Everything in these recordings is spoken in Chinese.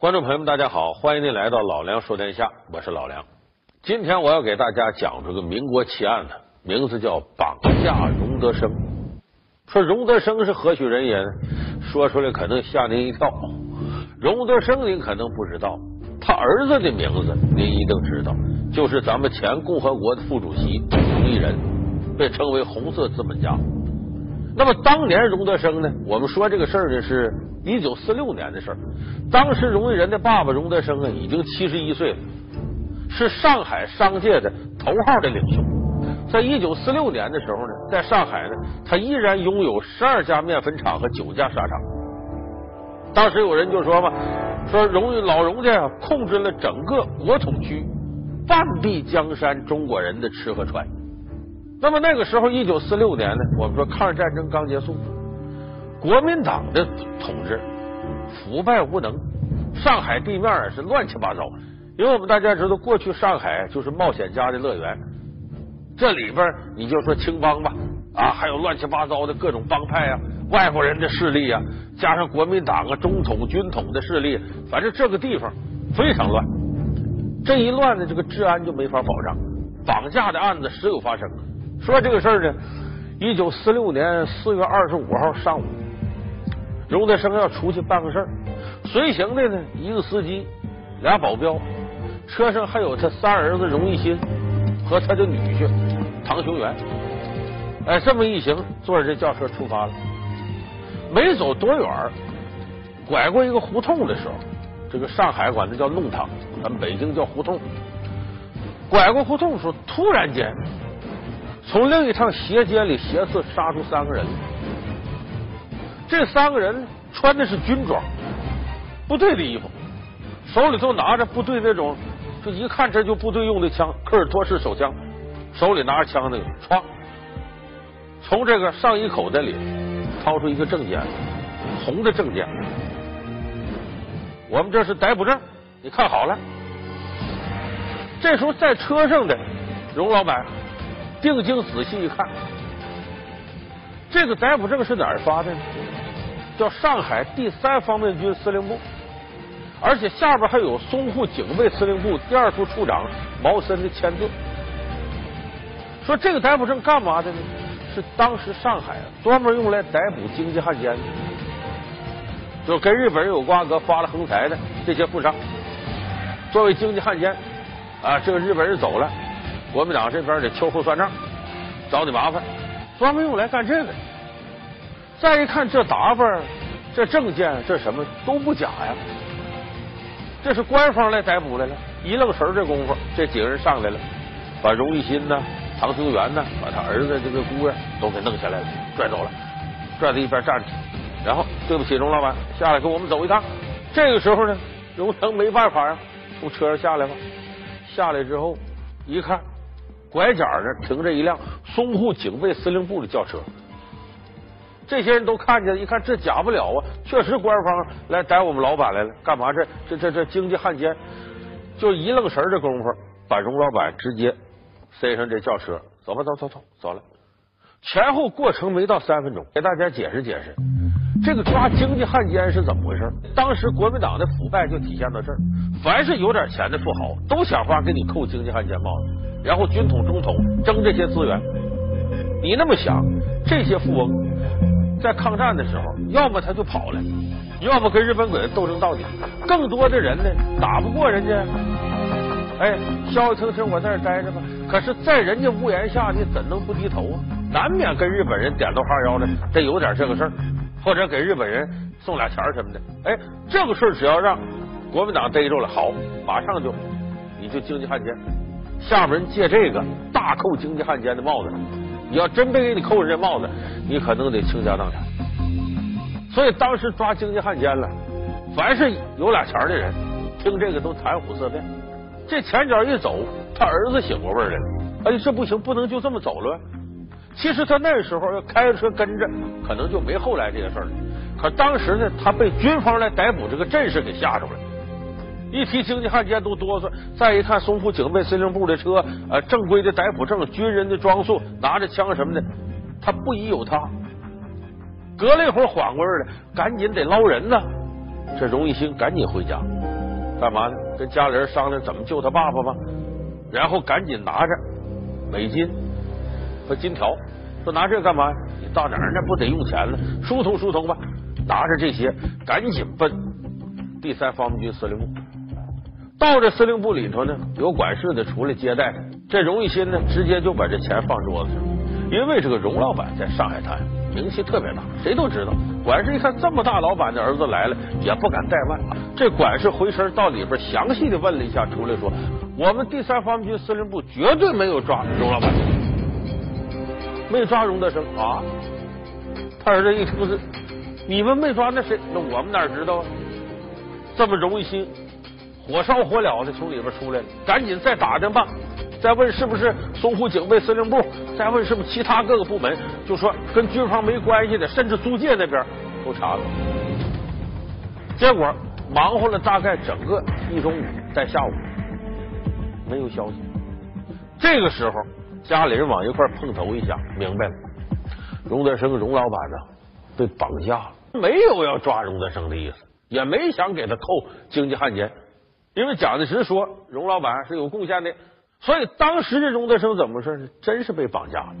观众朋友们，大家好，欢迎您来到老梁说天下，我是老梁。今天我要给大家讲这个民国奇案呢，名字叫绑架荣德生。说荣德生是何许人也呢？说出来可能吓您一跳。荣德生您可能不知道，他儿子的名字您一定知道，就是咱们前共和国的副主席荣毅仁，被称为红色资本家。那么当年荣德生呢？我们说这个事儿呢，是一九四六年的事儿。当时荣毅仁的爸爸荣德生啊，已经七十一岁了，是上海商界的头号的领袖。在一九四六年的时候呢，在上海呢，他依然拥有十二家面粉厂和九家纱厂。当时有人就说嘛，说荣老荣家控制了整个国统区半壁江山，中国人的吃和穿。那么那个时候，一九四六年呢，我们说抗日战争刚结束，国民党的统治腐败无能，上海地面是乱七八糟。因为我们大家知道，过去上海就是冒险家的乐园，这里边你就说青帮吧，啊，还有乱七八糟的各种帮派啊，外国人的势力啊，加上国民党啊、中统、军统的势力，反正这个地方非常乱。这一乱呢，这个治安就没法保障，绑架的案子时有发生。说这个事儿呢，一九四六年四月二十五号上午，荣德生要出去办个事儿，随行的呢一个司机，俩保镖，车上还有他三儿子荣一新和他的女婿唐雄元。哎，这么一行，坐着这轿车出发了。没走多远，拐过一个胡同的时候，这个上海管它叫弄堂，咱们北京叫胡同。拐过胡同的时候，突然间。从另一趟斜街里斜刺杀出三个人，这三个人穿的是军装，部队的衣服，手里头拿着部队那种，就一看这就部队用的枪，科尔托式手枪，手里拿着枪那个，唰，从这个上衣口袋里掏出一个证件，红的证件，我们这是逮捕证，你看好了。这时候在车上的荣老板。定睛仔细一看，这个逮捕证是哪儿发的呢？叫上海第三方面军司令部，而且下边还有淞沪警备司令部第二处处长毛森的签字。说这个逮捕证干嘛的呢？是当时上海专门用来逮捕经济汉奸的，就跟日本人有瓜葛、发了横财的这些富商，作为经济汉奸啊，这个日本人走了。国民党这边得秋后算账，找你麻烦，专门用来干这个。再一看这打扮，这证件，这什么都不假呀。这是官方来逮捕来了。一愣神这功夫，这几个人上来了，把荣义新呢、唐兴元呢，把他儿子这个姑爷都给弄下来了，拽走了，拽在一边站着。然后，对不起，荣老板，下来跟我们走一趟。这个时候呢，荣成没办法呀，从车上下来吧。下来之后，一看。拐角那停着一辆淞沪警备司令部的轿车，这些人都看见了，一看这假不了啊，确实官方来逮我们老板来了，干嘛？这这这这经济汉奸，就一愣神的功夫，把荣老板直接塞上这轿车，走吧，走走走，走了。前后过程没到三分钟，给大家解释解释，这个抓经济汉奸是怎么回事？当时国民党的腐败就体现到这儿，凡是有点钱的富豪，都想法给你扣经济汉奸帽子。然后军统、中统争这些资源，你那么想，这些富翁在抗战的时候，要么他就跑了，要么跟日本鬼子斗争到底。更多的人呢，打不过人家，哎，消消停停我在这待着吧。可是，在人家屋檐下，你怎能不低头啊？难免跟日本人点头哈腰的，得有点这个事儿，或者给日本人送俩钱什么的。哎，这个事儿只要让国民党逮住了，好，马上就你就经济汉奸。下边人借这个大扣经济汉奸的帽子，你要真被给你扣人家帽子，你可能得倾家荡产。所以当时抓经济汉奸了，凡是有俩钱的人，听这个都谈虎色变。这前脚一走，他儿子醒过味来了，哎，这不行，不能就这么走了。其实他那时候要开着车跟着，可能就没后来这些事了。可当时呢，他被军方来逮捕这个阵势给吓着了。一提经济汉奸都哆嗦，再一看淞沪警备司令部的车，呃，正规的逮捕证，军人的装束，拿着枪什么的，他不疑有他。隔了一会儿缓过味来，赶紧得捞人呢。这荣义兴赶紧回家，干嘛呢？跟家里人商量怎么救他爸爸吧？然后赶紧拿着美金和金条，说拿这干嘛呀？你到哪儿那不得用钱了？疏通疏通吧。拿着这些，赶紧奔第三方面军司令部。到这司令部里头呢，有管事的出来接待。这荣一新呢，直接就把这钱放桌子上，因为这个荣老板在上海滩名气特别大，谁都知道。管事一看这么大老板的儿子来了，也不敢怠慢。这管事回身到里边详细的问了一下，出来说：“我们第三方面军司令部绝对没有抓荣老板，没抓荣德生啊！”他儿子一听是，你们没抓那谁？那我们哪知道啊？这么荣玉新。火烧火燎的从里边出来了，赶紧再打听吧，再问是不是淞沪警备司令部，再问是不是其他各个部门，就说跟军方没关系的，甚至租界那边都查了。结果忙活了大概整个一中午，在下午没有消息。这个时候家里人往一块碰头一下，明白了，荣德生荣老板呢被绑架了，没有要抓荣德生的意思，也没想给他扣经济汉奸。因为蒋介石说荣老板是有贡献的，所以当时这荣德生怎么回事呢？真是被绑架了。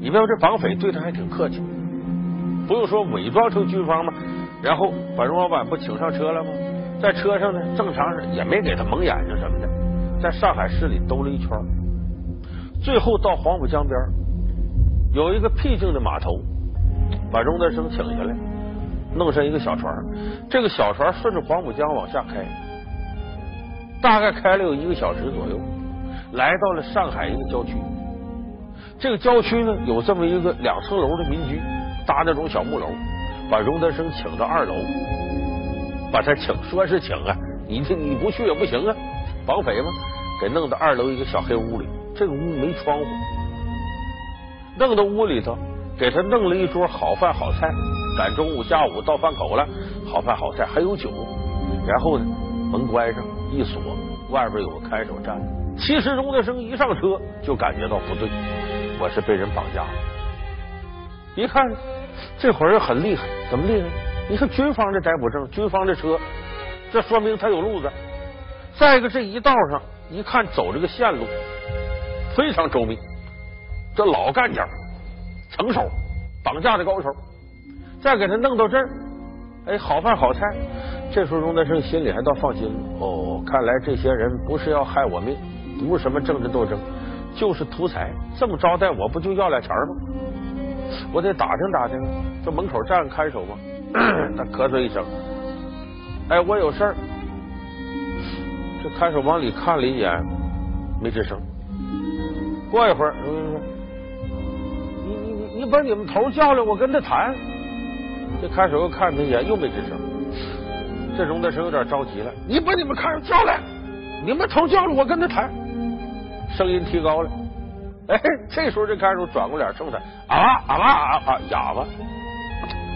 你别说这绑匪对他还挺客气，不用说伪装成军方嘛，然后把荣老板不请上车了吗？在车上呢，正常是也没给他蒙眼睛什么的，在上海市里兜了一圈，最后到黄浦江边有一个僻静的码头，把荣德生请下来，弄上一个小船，这个小船顺着黄浦江往下开。大概开了有一个小时左右，来到了上海一个郊区。这个郊区呢，有这么一个两层楼的民居，搭那种小木楼，把荣德生请到二楼，把他请，说是请啊，你这你不去也不行啊，绑匪嘛，给弄到二楼一个小黑屋里，这个屋没窗户，弄到屋里头，给他弄了一桌好饭好菜，赶中午下午到饭口了，好饭好菜还有酒，然后呢，门关上。一锁，外边有个看守站。其实荣德生一上车就感觉到不对，我是被人绑架了。一看这伙人很厉害，怎么厉害？你看军方的逮捕证，军方的车，这说明他有路子。再一个，这一道上一看走这个线路非常周密，这老干家、成手、绑架的高手，再给他弄到这儿，哎，好饭好菜。这时候，荣德生心里还倒放心了。哦，看来这些人不是要害我命，不是什么政治斗争，就是图财。这么招待我，不就要俩钱吗？我得打听打听。这门口站着看守吗？他咳嗽一声，哎，我有事儿。这看守往里看了一眼，没吱声。过一会儿，你你你你把你们头叫来，我跟他谈。这看守又看他一眼，又没吱声。这荣德生有点着急了，你把你们看守叫来，你们头叫来，我跟他谈。声音提高了，哎，这时候这看守转过脸冲他，啊啊啊啊，哑巴。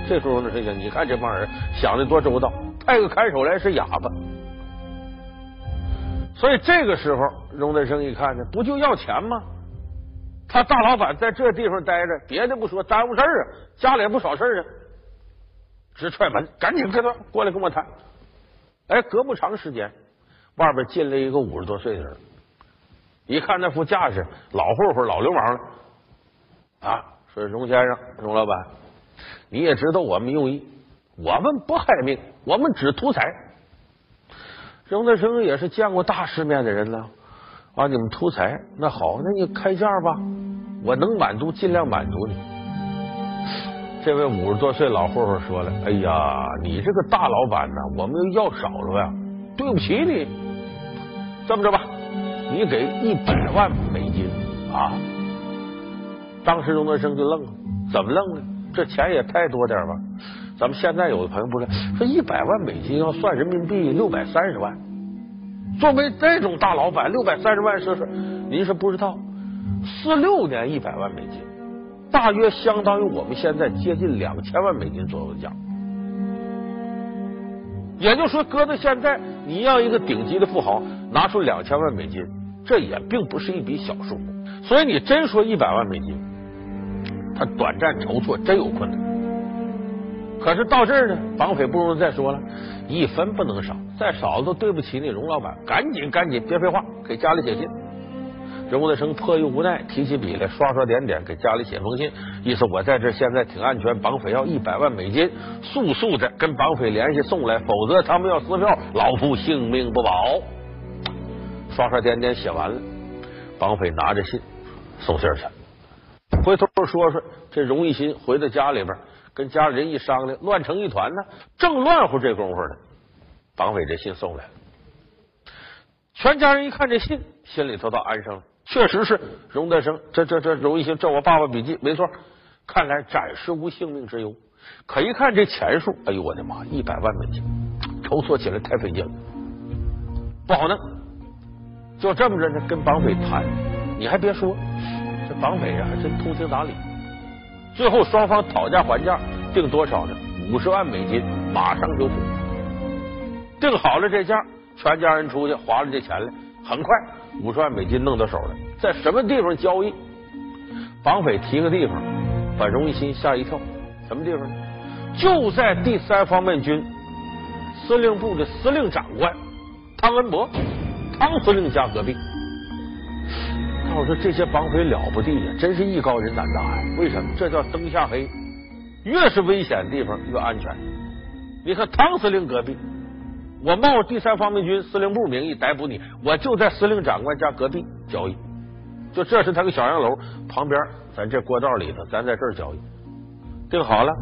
这时候呢，这个你看这帮人想的多周到，派个看守来是哑巴。所以这个时候，荣德生一看呢，不就要钱吗？他大老板在这地方待着，别的不说，耽误事儿啊，家里也不少事儿啊。直踹门，赶紧跟他过来跟我谈。哎，隔不长时间，外边进来一个五十多岁的人，一看那副架势，老混混、老流氓了。啊，说荣先生、荣老板，你也知道我们用意，我们不害命，我们只图财。荣德生也是见过大世面的人了啊，你们图财，那好，那你开价吧，我能满足尽量满足你。这位五十多岁老混混说了：“哎呀，你这个大老板呢，我们要少了呀，对不起你。这么着吧，你给一百万美金啊！”当时荣德生就愣了，怎么愣呢？这钱也太多点吧？咱们现在有的朋友不是说一百万美金要算人民币六百三十万，作为这种大老板，六百三十万是是，您是不知道，四六年一百万美金。大约相当于我们现在接近两千万美金左右的价，也就是说，搁到现在，你让一个顶级的富豪拿出两千万美金，这也并不是一笔小数目。所以，你真说一百万美金，他短暂筹措真有困难。可是到这儿呢，绑匪不容再说了，一分不能少，再少都对不起你荣老板。赶紧赶紧，别废话，给家里写信。荣德生迫于无奈，提起笔来，刷刷点点，给家里写封信，意思我在这现在挺安全，绑匪要一百万美金，速速的跟绑匪联系送来，否则他们要撕票，老夫性命不保。刷刷点点写完了，绑匪拿着信送信去。回头说说这荣一新回到家里边，跟家里人一商量，乱成一团呢。正乱乎这功夫呢，绑匪这信送来了。全家人一看这信，心里头倒安生了。确实是荣德生，这这这荣一新，这我爸爸笔记没错。看来暂时无性命之忧。可一看这钱数，哎呦我的妈，一百万美金，筹措起来太费劲了，不好弄。就这么着呢，跟绑匪谈，你还别说。这绑匪啊，还真通情达理。最后双方讨价还价，定多少呢？五十万美金，马上就付。定好了这价，全家人出去划了这钱来，很快五十万美金弄到手了。在什么地方交易？绑匪提个地方，把荣一新吓一跳。什么地方？就在第三方面军司令部的司令长官汤恩伯，汤司令家隔壁。那我说这些绑匪了不地呀，真是艺高人胆大呀！为什么？这叫灯下黑，越是危险的地方越安全。你看汤司令隔壁，我冒第三方面军司令部名义逮捕你，我就在司令长官家隔壁交易。就这是他个小洋楼旁边，咱这过道里头，咱在这儿交易。定好了，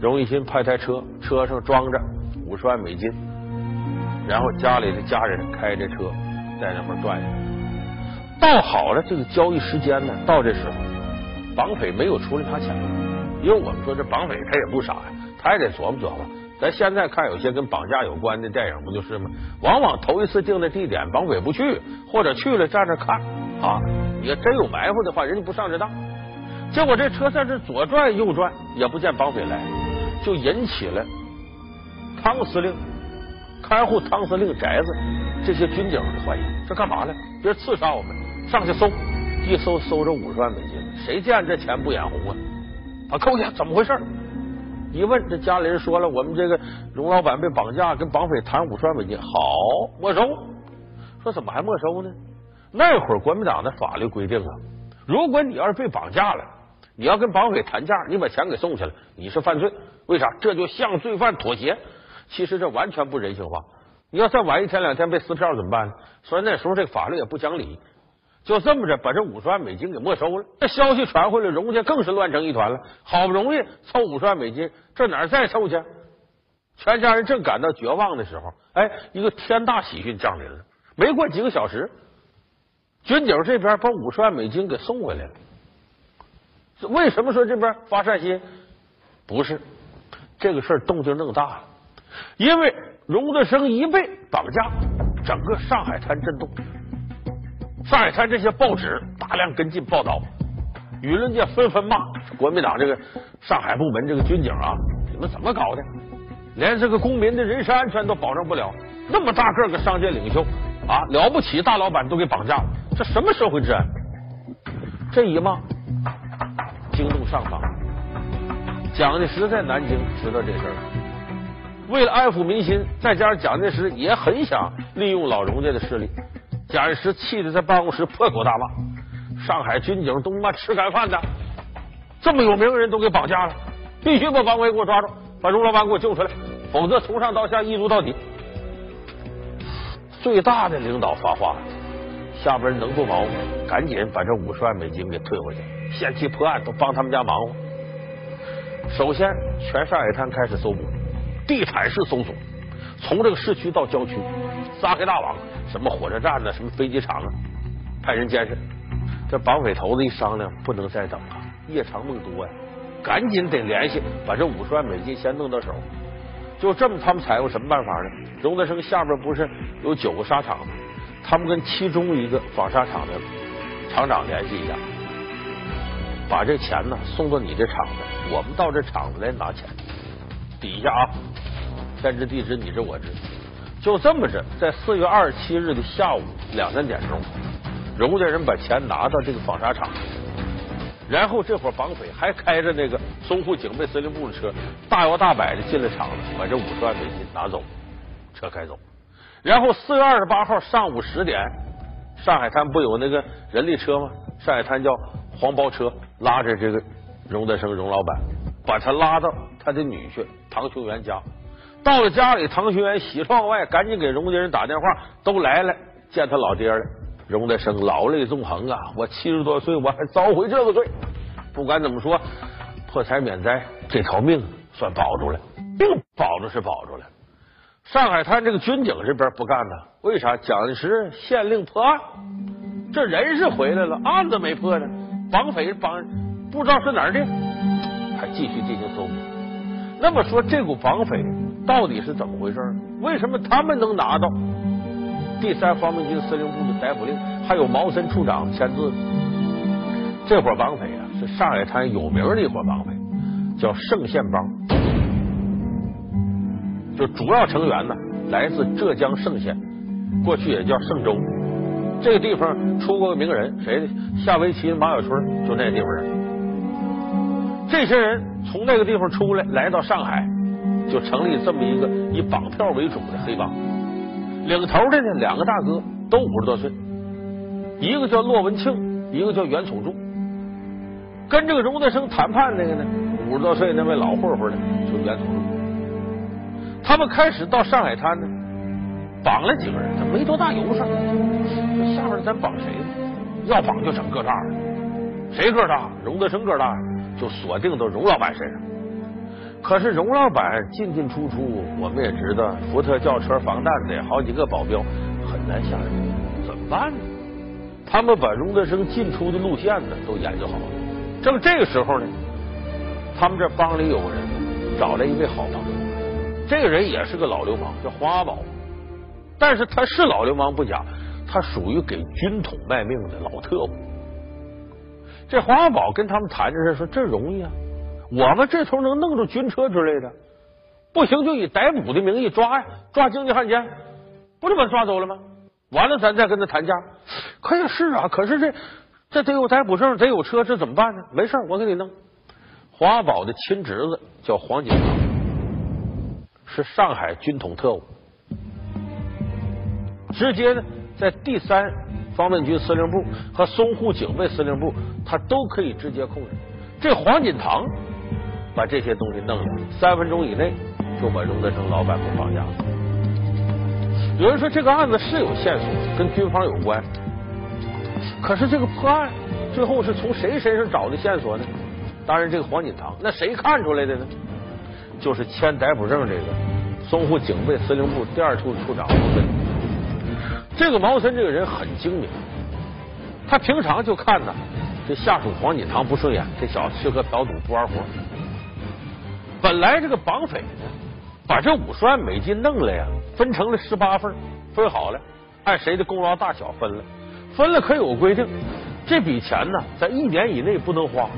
荣一新派台车，车上装着五十万美金，然后家里的家人开着车在那块转悠。到好了这个交易时间呢，到这时候，绑匪没有出来拿钱，因为我们说这绑匪他也不傻呀，他也得琢磨琢磨。咱现在看有些跟绑架有关的电影，不就是吗？往往头一次定的地点，绑匪不去，或者去了站着看啊。你要真有埋伏的话，人家不上这当。结果这车在这左转右转，也不见绑匪来，就引起了汤司令看护汤司令宅子这些军警的怀疑，这干嘛呢？别刺杀我们。上去搜，一搜搜着五十万美金，谁见这钱不眼红啊？把扣下，怎么回事？一问，这家里人说了，我们这个荣老板被绑架，跟绑匪谈五十万美金，好没收。说怎么还没收呢？那会儿国民党的法律规定啊，如果你要是被绑架了，你要跟绑匪谈价，你把钱给送去了，你是犯罪。为啥？这就向罪犯妥协。其实这完全不人性化。你要再晚一天两天被撕票怎么办呢？所以那时候这个法律也不讲理。就这么着，把这五十万美金给没收了。这消息传回来，荣家更是乱成一团了。好不容易凑五十万美金，这哪再凑去？全家人正感到绝望的时候，哎，一个天大喜讯降临了。没过几个小时，军警这边把五十万美金给送回来了。为什么说这边发善心？不是这个事儿动静弄大了，因为荣德生一被绑架，整个上海滩震动。上海滩这些报纸大量跟进报道，舆论界纷纷骂国民党这个上海部门这个军警啊，你们怎么搞的？连这个公民的人身安全都保证不了，那么大个个商界领袖啊，了不起大老板都给绑架了，这什么社会治安？这一骂惊动上方，蒋介石在南京知道这事儿，为了安抚民心，再加上蒋介石也很想利用老荣家的势力。蒋介石气得在办公室破口大骂：“上海军警都他妈吃干饭的，这么有名的人都给绑架了，必须把王维给我抓住，把荣老板给我救出来，否则从上到下一撸到底。”最大的领导发话了，下边能不忙吗？赶紧把这五十万美金给退回去，先期破案都帮他们家忙活。首先，全上海滩开始搜捕，地毯式搜索，从这个市区到郊区，撒开大网。什么火车站呢？什么飞机场啊？派人监视。这绑匪头子一商量，不能再等了，夜长梦多呀，赶紧得联系，把这五十万美金先弄到手。就这么，他们采用什么办法呢？荣德生下边不是有九个纱厂吗？他们跟其中一个纺纱厂的厂长联系一下，把这钱呢送到你这厂子，我们到这厂子来拿钱。底下啊，天知地知，你知我知。就这么着，在四月二十七日的下午两三点钟，荣家人把钱拿到这个纺纱厂，然后这伙绑匪还开着那个淞沪警备司令部的车，大摇大摆的进了厂子，把这五十万美金拿走，车开走。然后四月二十八号上午十点，上海滩不有那个人力车吗？上海滩叫黄包车，拉着这个荣德生荣老板，把他拉到他的女婿唐秀元家。到了家里，唐学元喜出望外，赶紧给荣家人打电话，都来了见他老爹了。荣德生老泪纵横啊！我七十多岁，我还遭回这个罪。不管怎么说，破财免灾，这条命算保住了。命保住是保住了。上海滩这个军警这边不干呢？为啥？蒋介石县令破案，这人是回来了，案子没破呢。绑匪绑不知道是哪儿的，还继续进行搜捕。那么说，这股绑匪到底是怎么回事？为什么他们能拿到？第三方面军司令部的逮捕令，还有毛森处长签字。这伙绑匪啊，是上海滩有名的一伙绑匪，叫盛县帮。就主要成员呢，来自浙江盛县，过去也叫盛州。这个地方出过个名人，谁？下围棋马小春，就那地方人。这些人从那个地方出来，来到上海，就成立这么一个以绑票为主的黑帮。领头的呢，两个大哥都五十多岁，一个叫骆文庆，一个叫袁崇柱。跟这个荣德生谈判那个呢，五十多岁那位老混混呢，就袁崇柱。他们开始到上海滩呢，绑了几个人，他没多大油水。下面咱绑谁呢？要绑就整个大的，谁个大？荣德生个大，就锁定到荣老板身上。可是荣老板进进出出，我们也知道，福特轿车防弹的好几个保镖，很难下手，怎么办呢？他们把荣德生进出的路线呢都研究好了。正这个时候呢，他们这帮里有人找来一位好朋友，这个人也是个老流氓，叫黄阿宝。但是他是老流氓不假，他属于给军统卖命的老特务。这黄阿宝跟他们谈着说：“这容易啊。”我们这头能弄着军车之类的，不行就以逮捕的名义抓呀，抓经济汉奸，不就把他抓走了吗？完了咱再跟他谈价。可也是啊，可是这这得有逮捕证，得有车，这怎么办呢？没事，我给你弄。黄阿宝的亲侄子叫黄锦堂，是上海军统特务，直接呢在第三方面军司令部和淞沪警备司令部，他都可以直接控制。这黄锦堂。把这些东西弄了，三分钟以内就把荣德生老板给绑架了。有人说这个案子是有线索，跟军方有关。可是这个破案最后是从谁身上找的线索呢？当然，这个黄锦堂，那谁看出来的呢？就是签逮捕证这个淞沪警备司令部第二处处长毛森。这个毛森这个人很精明，他平常就看呐，这下属黄锦堂不顺眼，这小子吃喝嫖赌不玩活。本来这个绑匪呢，把这五十万美金弄了呀，分成了十八份，分好了，按谁的功劳大小分了，分了可有规定，这笔钱呢，在一年以内不能花，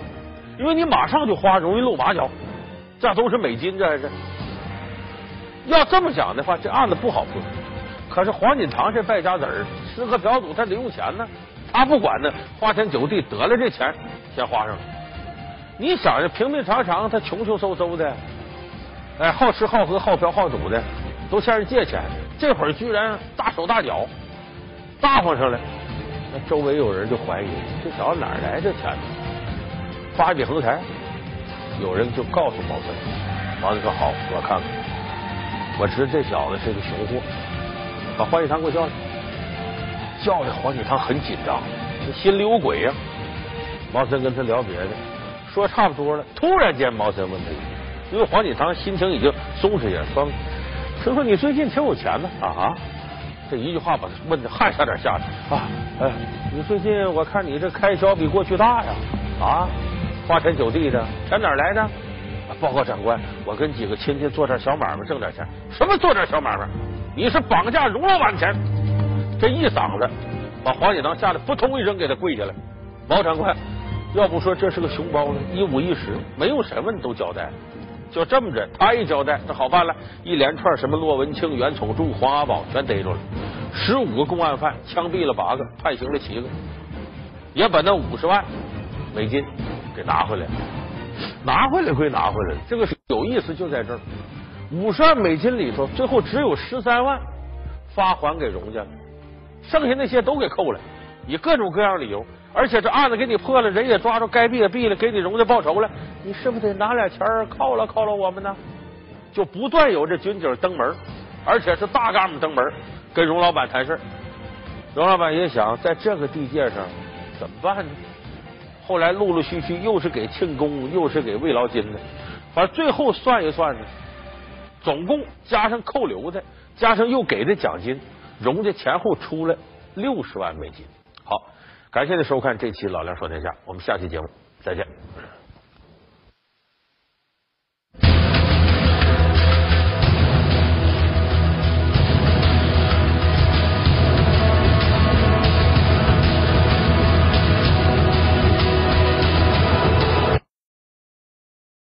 因为你马上就花，容易露马脚。这都是美金，这还是。要这么讲的话，这案子不好破。可是黄锦堂这败家子儿，吃喝嫖赌他得用钱呢，他不管呢，花天酒地得了这钱，先花上了。你想着平平常常，他穷穷嗖嗖的，哎，好吃好喝好嫖好赌的，都向人借钱。这会儿居然大手大脚，大方上来，那周围有人就怀疑这小子哪来这钱呢？发一笔横财，有人就告诉毛森，毛森说好，我看看，我知道这小子是个熊货，把黄锦堂给我叫来。叫来黄锦堂很紧张，心里有鬼呀。毛森跟他聊别的。说差不多了，突然间毛森问他，因为黄锦堂心情已经松弛些，说：“听说你最近挺有钱呢啊？”这一句话把他问的汗差点下来啊！哎，你最近我看你这开销比过去大呀啊，花天酒地的，钱哪来的？报告长官，我跟几个亲戚做点小买卖挣点钱。什么做点小买卖？你是绑架荣老板钱？这一嗓子把黄锦堂吓得扑通一声给他跪下来。毛长官。要不说这是个熊包呢，一五一十，没有审问都交代，就这么着，他一交代，那好办了，一连串什么骆文庆、袁崇柱、黄阿宝全逮住了，十五个公案犯，枪毙了八个，判刑了七个，也把那五十万美金给拿回来了。拿回来归拿回来，这个有意思就在这儿，五十万美金里头，最后只有十三万发还给荣家了，剩下那些都给扣了，以各种各样理由。而且这案子给你破了，人也抓住，该毙也毙了，给你荣家报仇了，你是不是得拿点钱犒劳犒劳我们呢？就不断有这军警登门，而且是大干部登门跟荣老板谈事荣老板也想，在这个地界上怎么办呢？后来陆陆续续又是给庆功，又是给慰劳金的，反正最后算一算呢，总共加上扣留的，加上又给的奖金，荣家前后出了六十万美金。感谢您收看这期《老梁说天下》，我们下期节目再见。